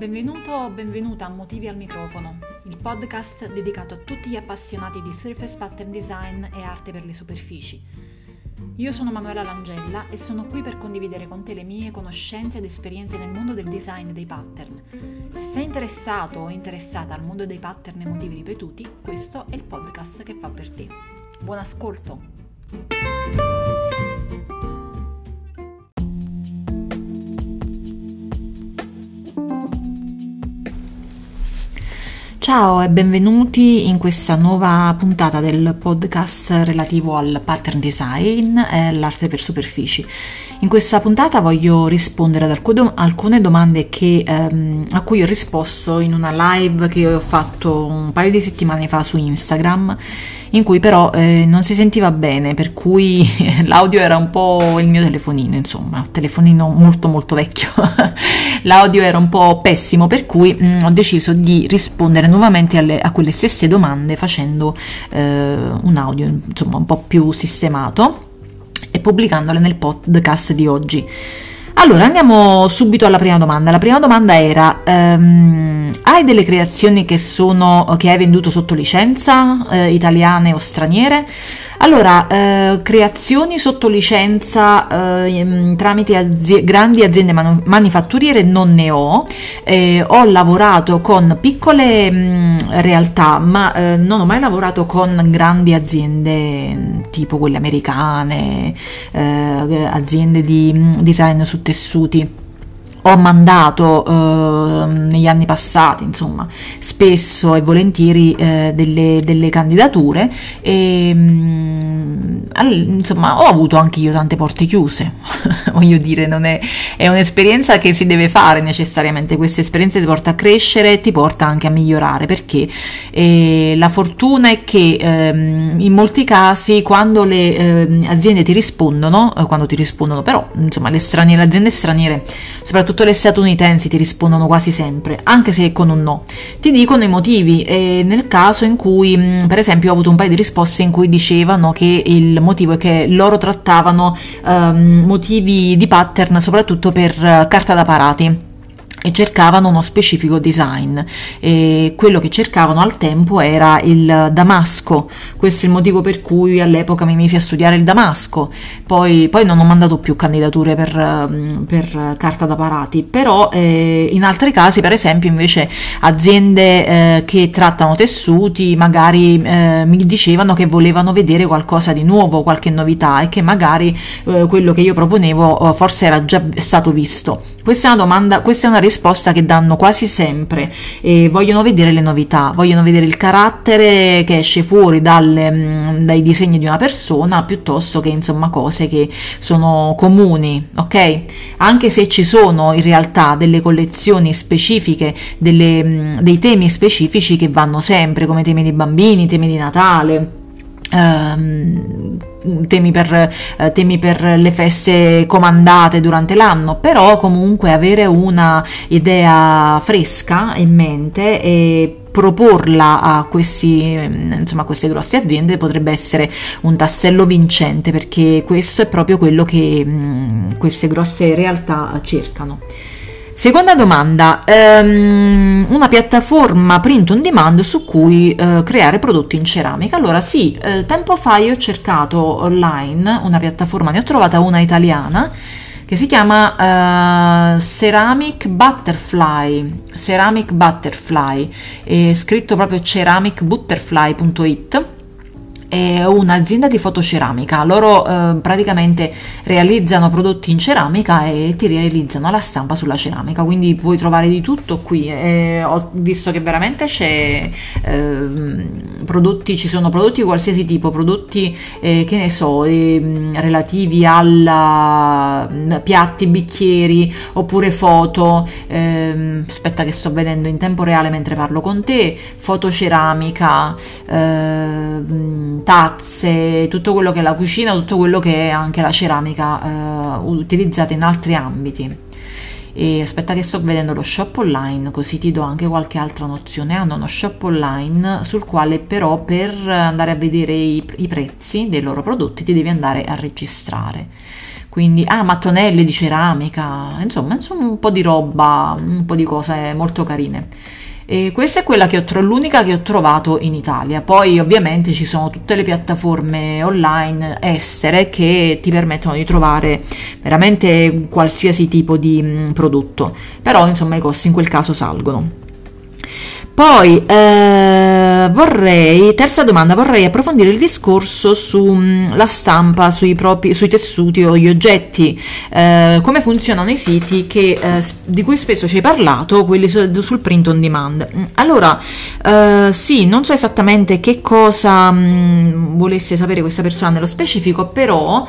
Benvenuto o benvenuta a Motivi al microfono, il podcast dedicato a tutti gli appassionati di surface pattern design e arte per le superfici. Io sono Manuela Langella e sono qui per condividere con te le mie conoscenze ed esperienze nel mondo del design dei pattern. Se sei interessato o interessata al mondo dei pattern e motivi ripetuti, questo è il podcast che fa per te. Buon ascolto! Ciao e benvenuti in questa nuova puntata del podcast relativo al pattern design e l'arte per superfici. In questa puntata voglio rispondere ad alcune domande che, ehm, a cui ho risposto in una live che ho fatto un paio di settimane fa su Instagram in cui però eh, non si sentiva bene, per cui l'audio era un po' il mio telefonino, insomma, telefonino molto molto vecchio. l'audio era un po' pessimo, per cui mh, mm, ho deciso di rispondere nuovamente alle, a quelle stesse domande facendo eh, un audio insomma un po' più sistemato e pubblicandole nel podcast di oggi. Allora, andiamo subito alla prima domanda. La prima domanda era: um, hai delle creazioni che, sono, che hai venduto sotto licenza, eh, italiane o straniere? Allora, eh, creazioni sotto licenza eh, tramite azi- grandi aziende manu- manifatturiere non ne ho, eh, ho lavorato con piccole mh, realtà, ma eh, non ho mai lavorato con grandi aziende tipo quelle americane, eh, aziende di design su tessuti ho mandato eh, negli anni passati, insomma, spesso e volentieri eh, delle, delle, candidature e mh, mm, insomma ho avuto anche io tante porte chiuse, voglio dire, è, è, un'esperienza che si deve fare necessariamente, questa esperienza ti porta a crescere e ti porta anche a migliorare perché eh, la fortuna è che ehm, in molti casi quando le ehm, aziende ti rispondono, eh, quando ti rispondono però, insomma, le, straniere, le aziende straniere, soprattutto soprattutto le statunitensi ti rispondono quasi sempre, anche se con un no. Ti dicono i motivi e nel caso in cui, mm, per esempio, ho avuto un paio di risposte in cui dicevano che il motivo è che loro trattavano um, motivi di pattern soprattutto per uh, carta da parati e cercavano uno specifico design. E quello che cercavano al tempo era il damasco. Questo è il motivo per cui all'epoca mi misi a studiare il damasco. Poi, poi non ho mandato più candidature per, mm, per carta da parati. Però eh, in altri casi per esempio invece aziende eh, che trattano tessuti magari eh, mi dicevano che volevano vedere qualcosa di nuovo qualche novità e che magari eh, quello che io proponevo eh, forse era già stato visto questa è una domanda questa è una risposta che danno quasi sempre e vogliono vedere le novità, vogliono vedere il carattere che esce fuori dalle, mm, dai disegni di una persona piuttosto che insomma cose che sono comuni, ok? Anche se ci sono in realtà delle collezioni specifiche, delle, mm, dei temi specifici che vanno sempre come temi di bambini, temi di Natale. Um, temi per, eh, temi per le feste comandate durante l'anno, però comunque avere una idea fresca in mente e proporla a, questi, insomma, a queste grosse aziende potrebbe essere un tassello vincente perché questo è proprio quello che mh, queste grosse realtà cercano. Seconda domanda, um, una piattaforma print on demand su cui uh, creare prodotti in ceramica. Allora sì, uh, tempo fa io ho cercato online una piattaforma, ne ho trovata una italiana che si chiama uh, Ceramic Butterfly, Ceramic Butterfly, è scritto proprio ceramicbutterfly.it è un'azienda di fotoceramica. Loro eh, praticamente realizzano prodotti in ceramica e ti realizzano la stampa sulla ceramica, quindi puoi trovare di tutto qui. E ho visto che veramente c'è eh, prodotti, ci sono prodotti di qualsiasi tipo, prodotti eh, che ne so, ehm, relativi a mm, piatti, bicchieri oppure foto. Ehm, aspetta che sto vedendo in tempo reale mentre parlo con te, fotoceramica ehm, tazze, tutto quello che è la cucina, tutto quello che è anche la ceramica eh, utilizzata in altri ambiti. e aspetta che sto vedendo lo shop online così ti do anche qualche altra nozione. Hanno uno shop online sul quale però per andare a vedere i, i prezzi dei loro prodotti ti devi andare a registrare. Quindi ah mattonelli di ceramica insomma, insomma un po' di roba un po' di cose molto carine e questa è quella che ho trovato, l'unica che ho trovato in Italia. Poi ovviamente ci sono tutte le piattaforme online estere che ti permettono di trovare veramente qualsiasi tipo di mh, prodotto, però insomma i costi in quel caso salgono. Poi eh, vorrei, terza domanda, vorrei approfondire il discorso sulla mm, stampa, sui, propri, sui tessuti o gli oggetti, eh, come funzionano i siti che, eh, di cui spesso ci hai parlato, quelli su, sul print on demand. Mm, allora, eh, sì, non so esattamente che cosa mm, volesse sapere questa persona nello specifico, però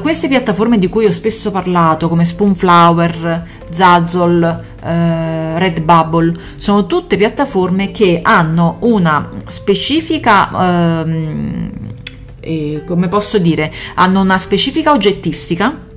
queste piattaforme di cui ho spesso parlato, come Spoonflower, Zazzle, eh, Redbubble, sono tutte piattaforme che hanno una specifica, ehm, eh, come posso dire, hanno una specifica oggettistica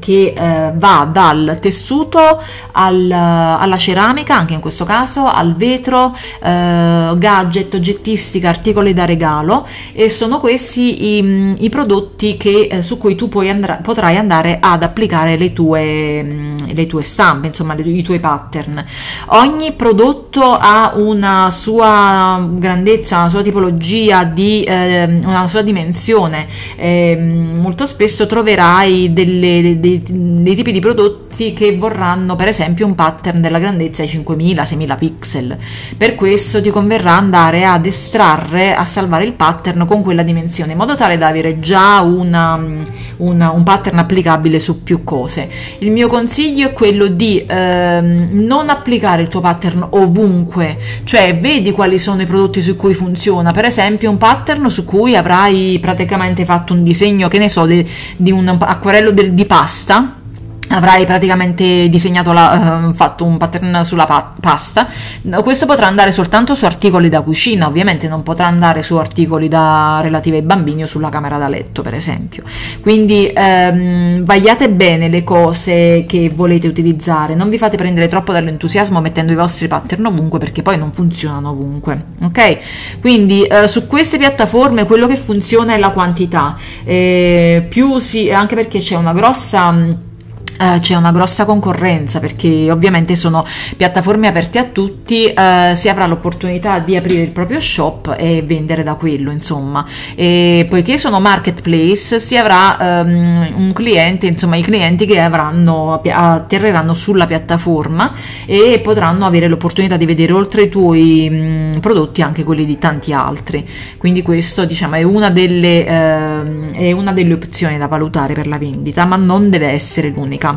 che eh, va dal tessuto al, alla ceramica, anche in questo caso, al vetro, eh, gadget, oggettistica, articoli da regalo e sono questi i, i prodotti che, eh, su cui tu andra, potrai andare ad applicare le tue, mm, le tue stampe, insomma le, i tuoi pattern. Ogni prodotto ha una sua grandezza, una sua tipologia, di, ehm, una sua dimensione. Ehm, molto spesso troverai delle, delle dei, dei, tipi di prodotti che vorranno per esempio un pattern della grandezza di 5000-6000 pixel. Per questo ti converrà andare ad estrarre, a salvare il pattern con quella dimensione in modo tale da avere già una, una, un pattern applicabile su più cose. Il mio consiglio è quello di ehm, non applicare il tuo pattern ovunque, cioè vedi quali sono i prodotti su cui funziona, per esempio un pattern su cui avrai praticamente fatto un disegno, che ne so, di, di un acquarello del, di pasta pasta avrai praticamente disegnato la, uh, fatto un pattern sulla pa- pasta. Questo potrà andare soltanto su articoli da cucina ovviamente non potrà andare su articoli da, relativi ai bambini o sulla camera da letto per esempio. Quindi ehm, vagliate bene le cose che volete utilizzare. Non vi fate prendere troppo dall'entusiasmo mettendo i vostri pattern ovunque perché poi non funzionano ovunque ok? Quindi eh, su queste piattaforme quello che funziona è la quantità. Eh, più si anche perché c'è una grossa Uh, c'è una grossa concorrenza perché ovviamente sono piattaforme aperte a tutti, uh, si avrà l'opportunità di aprire il proprio shop e vendere da quello, insomma. E poiché sono marketplace, si avrà um, un cliente, insomma, i clienti che avranno, atterreranno sulla piattaforma e potranno avere l'opportunità di vedere oltre i tuoi um, prodotti anche quelli di tanti altri. Quindi questo, diciamo, è una delle, uh, è una delle opzioni da valutare per la vendita, ma non deve essere l'unica.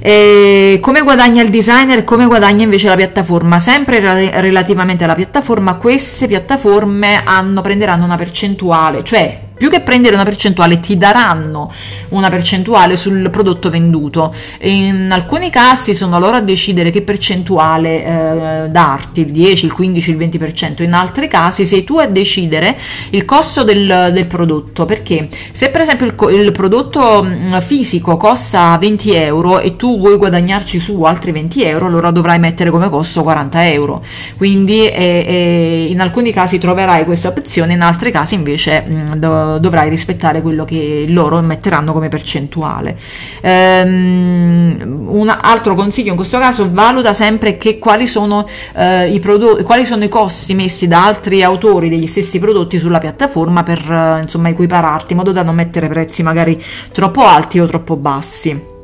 E come guadagna il designer e come guadagna invece la piattaforma? Sempre relativamente alla piattaforma, queste piattaforme hanno, prenderanno una percentuale, cioè più che prendere una percentuale ti daranno una percentuale sul prodotto venduto. In alcuni casi sono loro a decidere che percentuale eh, darti il 10 il 15 il 20% in altri casi sei tu a decidere il costo del, del prodotto perché se per esempio il, il, prodotto mm, fisico costa 20 euro e tu vuoi guadagnarci su altri 20 euro allora dovrai mettere come costo 40 euro. Quindi eh, eh, in alcuni casi troverai questa opzione in altri casi invece mh, dovrai rispettare quello che loro metteranno come percentuale. Um, un altro consiglio in questo caso valuta sempre che quali sono, uh, i prodotti, quali sono i costi messi da altri autori degli stessi prodotti sulla piattaforma per uh, insomma equipararti in modo da non mettere prezzi magari troppo alti o troppo bassi.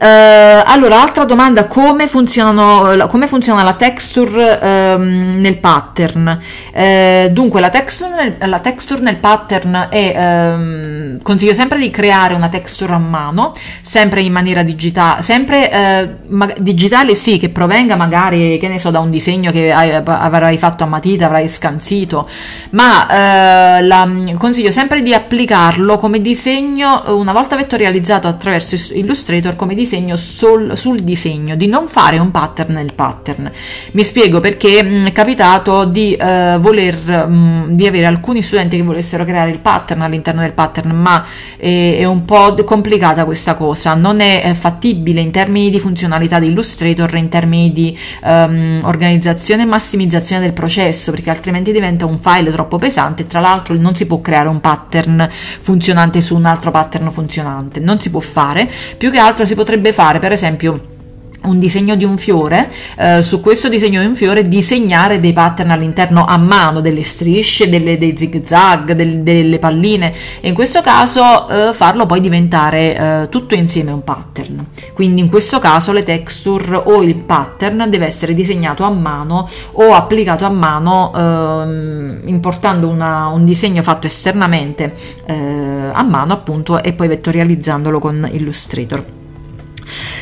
Uh, allora, altra domanda, come, come funziona la texture um, nel pattern? Uh, dunque, la texture, nel, la texture, nel, pattern è, um, consiglio sempre di creare una texture a mano, sempre in maniera digitale, sempre uh, ma- digitale sì, che provenga magari, che ne so, da un disegno che hai, avrai fatto a matita, avrai scanzito, ma la, consiglio sempre di applicarlo come disegno, una volta vettorializzato attraverso Illustrator, come disegno disegno sul, sul, disegno, di non fare un pattern nel pattern. Mi spiego perché mh, mm, è capitato di eh, voler mh, mm, di avere alcuni studenti che volessero creare il pattern all'interno del pattern, ma è, è un po' complicata questa cosa, non è, è, fattibile in termini di funzionalità di Illustrator, in termini di um, organizzazione e massimizzazione del processo, perché altrimenti diventa un file troppo pesante. Tra l'altro non si può creare un pattern funzionante su un altro pattern funzionante, non si può fare, più che altro si potrebbe fare per esempio un disegno di un fiore, eh, su questo disegno di un fiore disegnare dei pattern all'interno a mano, delle strisce, delle, dei zig zag, del, delle palline e in questo caso eh, farlo poi diventare eh, tutto insieme un pattern. Quindi in questo caso le texture o il pattern deve essere disegnato a mano o applicato a mano ehm, importando una, un disegno fatto esternamente eh, a mano appunto e poi vettorializzandolo con Illustrator.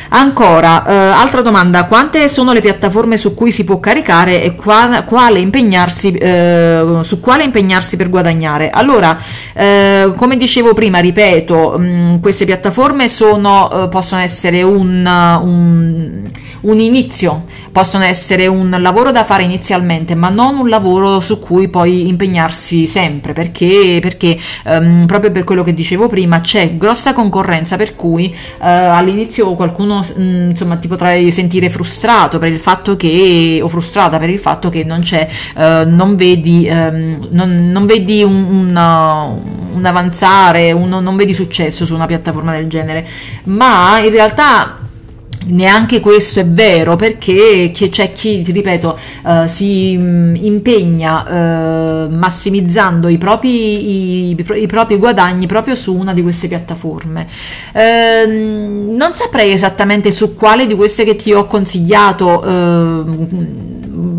Ancora, eh, altra domanda, quante sono le piattaforme su cui si può caricare e qua, quale eh, su quale impegnarsi per guadagnare? Allora, eh, come dicevo prima, ripeto, mh, mm, queste piattaforme sono, eh, possono essere un, un, un inizio, possono essere un lavoro da fare inizialmente, ma non un lavoro su cui poi impegnarsi sempre, perché, perché um, proprio per quello che dicevo prima c'è grossa concorrenza, per cui uh, all'inizio qualcuno Mm, insomma ti potrai sentire frustrato per il fatto che o frustrata per il fatto che non c'è uh, non vedi um, non, non, vedi un, un, un avanzare un, non vedi successo su una piattaforma del genere. Ma in realtà Neanche questo è vero perché c'è chi, ti ripeto, uh, si mm, impegna uh, massimizzando i propri, i, i propri, guadagni proprio su una di queste piattaforme. Uh, non saprei esattamente su quale di queste che ti ho consigliato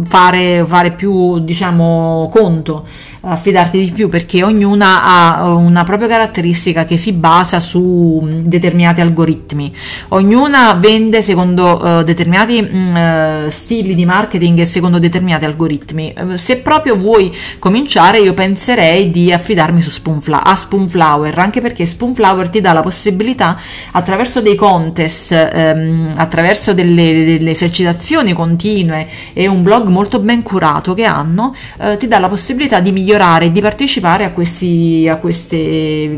fare, fare più diciamo conto affidarti di più perché ognuna ha una propria caratteristica che si basa su determinati algoritmi. Ognuna vende secondo uh, determinati uh, stili di marketing e secondo determinati algoritmi. Se proprio vuoi cominciare io penserei di affidarmi su Spoonfla- a Spoonflower anche perché Spoonflower ti dà la possibilità attraverso dei contest um, attraverso delle, delle esercitazioni continue e un blog molto ben curato che hanno ti dà la possibilità di migliorare migliorare, di partecipare a questi, a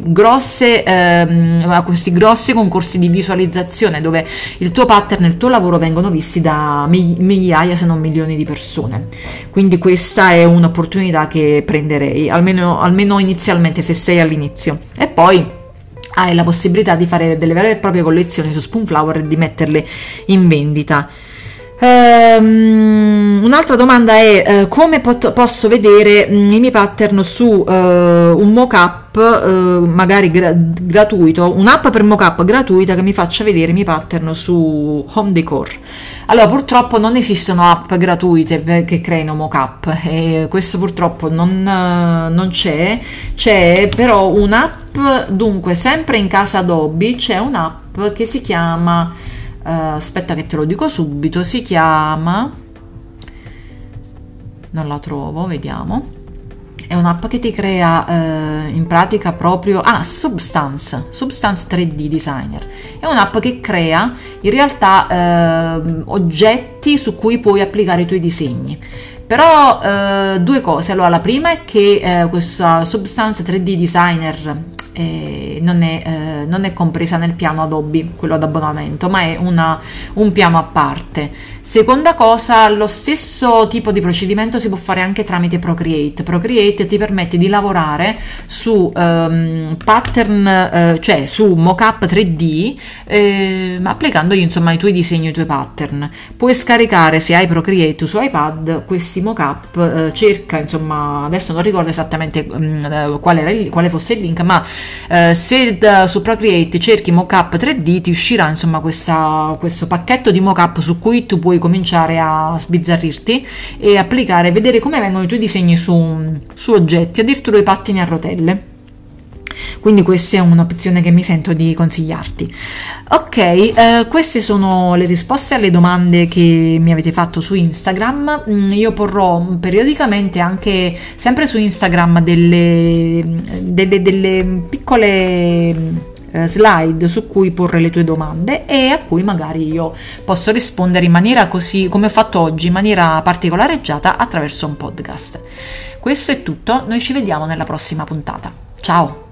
grosse, ehm, a questi grossi concorsi di visualizzazione dove il tuo pattern e il tuo lavoro vengono visti da migliaia se non milioni di persone. Quindi questa è un'opportunità che prenderei, almeno, almeno inizialmente se sei all'inizio. E poi hai la possibilità di fare delle vere e proprie collezioni su Spoonflower e di metterle in vendita. Um, un'altra domanda è uh, come pot- posso vedere um, i miei pattern su uh, un mockup uh, magari gra- gratuito, un'app per mockup gratuita che mi faccia vedere i miei pattern su home decor. Allora, purtroppo non esistono app gratuite che creino mockup e questo purtroppo non, non c'è. C'è però un'app, dunque, sempre in casa Adobe c'è un'app che si chiama uh, aspetta che te lo dico subito, si chiama, non la trovo, vediamo, è un'app che ti crea uh, in pratica proprio, ah, Substance, Substance 3D Designer, è un'app che crea in realtà uh, oggetti su cui puoi applicare i tuoi disegni. Però due cose, allora la prima è che questa Substance 3D Designer eh, non, è, eh, non, è, compresa nel piano Adobe, quello ad abbonamento, ma è una, un piano a parte. Seconda cosa, lo stesso tipo di procedimento si può fare anche tramite Procreate. Procreate ti permette di lavorare su um, pattern, eh, cioè su mockup 3D, eh, applicandogli insomma i tuoi disegni, i tuoi pattern. Puoi scaricare se hai Procreate su iPad questi mockup, eh, cerca insomma, adesso non ricordo esattamente um, quale, quale fosse il link, ma eh, se da, su Procreate cerchi mockup 3D ti uscirà insomma questa, questo pacchetto di mockup su cui tu puoi cominciare a sbizzarrirti e applicare, vedere come vengono i tuoi disegni su, su oggetti, addirittura i pattini a rotelle quindi questa è un'opzione che mi sento di consigliarti. Ok, eh, queste sono le risposte alle domande che mi avete fatto su Instagram. Mm, io porrò periodicamente anche sempre su Instagram delle, delle, delle piccole eh, slide su cui porre le tue domande e a cui magari io posso rispondere in maniera così come ho fatto oggi, in maniera particolareggiata attraverso un podcast. Questo è tutto, noi ci vediamo nella prossima puntata. Ciao!